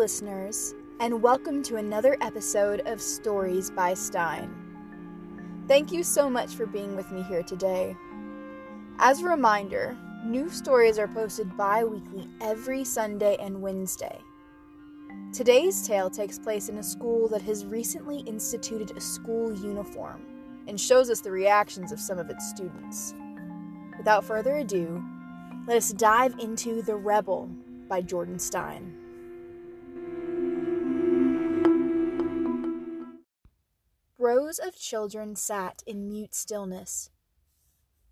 listeners, and welcome to another episode of Stories by Stein. Thank you so much for being with me here today. As a reminder, new stories are posted bi weekly every Sunday and Wednesday. Today's tale takes place in a school that has recently instituted a school uniform and shows us the reactions of some of its students. Without further ado, let us dive into The Rebel by Jordan Stein. Rows of children sat in mute stillness.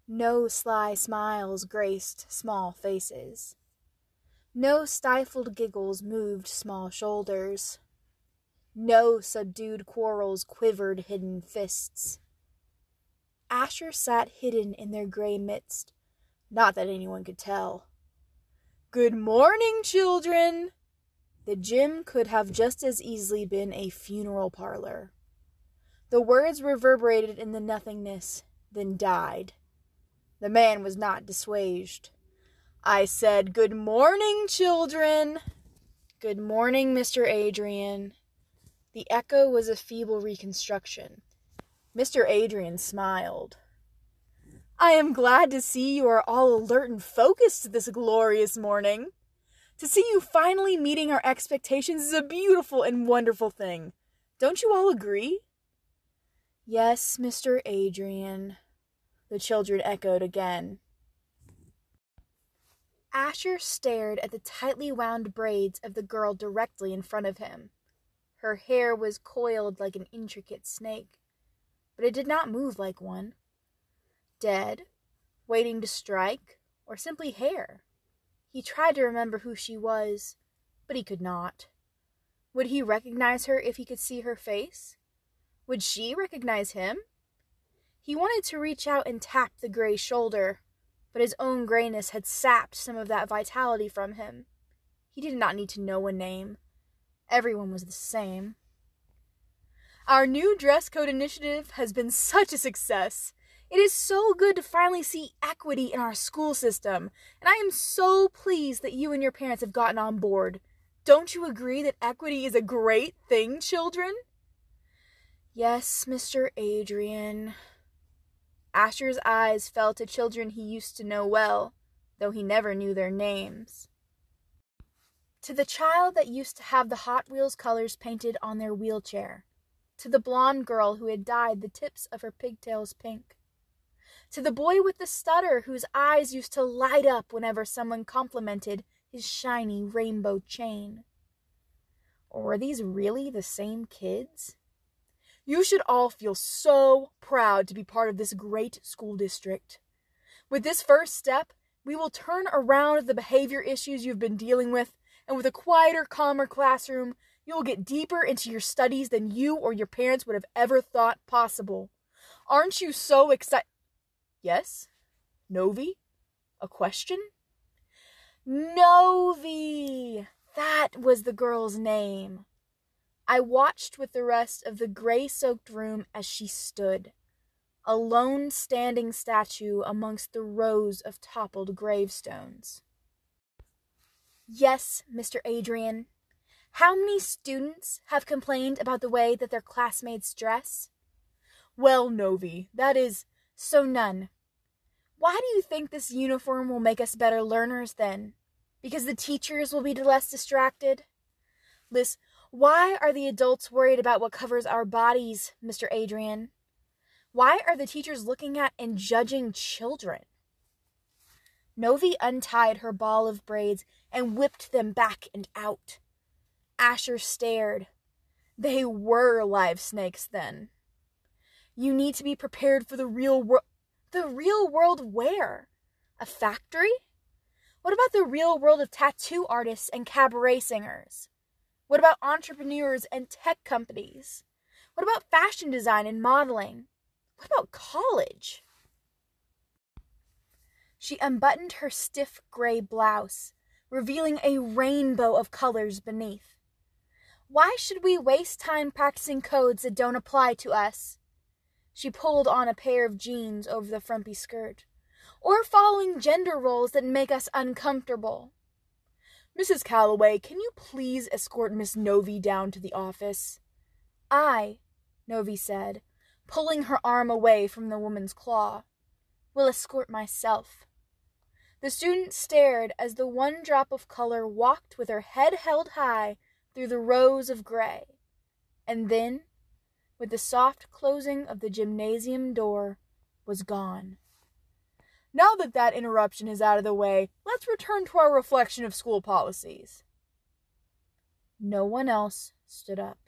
No sly smiles graced small faces. No stifled giggles moved small shoulders. No subdued quarrels quivered hidden fists. Asher sat hidden in their gray midst, not that anyone could tell. Good morning, children! The gym could have just as easily been a funeral parlor. The words reverberated in the nothingness, then died. The man was not dissuaged. I said, Good morning, children. Good morning, Mr. Adrian. The echo was a feeble reconstruction. Mr. Adrian smiled. I am glad to see you are all alert and focused this glorious morning. To see you finally meeting our expectations is a beautiful and wonderful thing. Don't you all agree? Yes, Mr. Adrian, the children echoed again. Asher stared at the tightly wound braids of the girl directly in front of him. Her hair was coiled like an intricate snake, but it did not move like one. Dead, waiting to strike, or simply hair? He tried to remember who she was, but he could not. Would he recognize her if he could see her face? Would she recognize him? He wanted to reach out and tap the gray shoulder, but his own grayness had sapped some of that vitality from him. He did not need to know a name. Everyone was the same. Our new dress code initiative has been such a success. It is so good to finally see equity in our school system, and I am so pleased that you and your parents have gotten on board. Don't you agree that equity is a great thing, children? Yes, Mr. Adrian. Asher's eyes fell to children he used to know well, though he never knew their names. To the child that used to have the Hot Wheels colors painted on their wheelchair. To the blonde girl who had dyed the tips of her pigtails pink. To the boy with the stutter whose eyes used to light up whenever someone complimented his shiny rainbow chain. Or were these really the same kids? You should all feel so proud to be part of this great school district. With this first step, we will turn around the behavior issues you've been dealing with, and with a quieter, calmer classroom, you will get deeper into your studies than you or your parents would have ever thought possible. Aren't you so excited? Yes? Novi? A question? Novi! That was the girl's name. I watched with the rest of the gray soaked room as she stood, a lone standing statue amongst the rows of toppled gravestones. Yes, Mr. Adrian. How many students have complained about the way that their classmates dress? Well, Novi, that is so none. Why do you think this uniform will make us better learners then? Because the teachers will be less distracted? Liz, why are the adults worried about what covers our bodies, Mr. Adrian? Why are the teachers looking at and judging children? Novi untied her ball of braids and whipped them back and out. Asher stared. They were live snakes then. You need to be prepared for the real world. The real world where? A factory? What about the real world of tattoo artists and cabaret singers? What about entrepreneurs and tech companies? What about fashion design and modeling? What about college? She unbuttoned her stiff gray blouse, revealing a rainbow of colors beneath. Why should we waste time practicing codes that don't apply to us? She pulled on a pair of jeans over the frumpy skirt. Or following gender roles that make us uncomfortable. Mrs. Calloway, can you please escort Miss Novi down to the office? I, Novi said, pulling her arm away from the woman's claw, will escort myself. The student stared as the one drop of color walked with her head held high through the rows of gray, and then, with the soft closing of the gymnasium door, was gone. Now that that interruption is out of the way, let's return to our reflection of school policies. No one else stood up.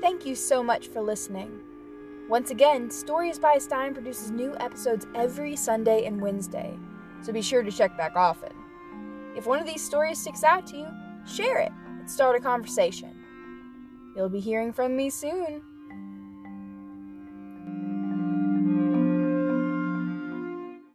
Thank you so much for listening. Once again, Stories by Stein produces new episodes every Sunday and Wednesday, so be sure to check back often. If one of these stories sticks out to you, share it start a conversation. You'll be hearing from me soon.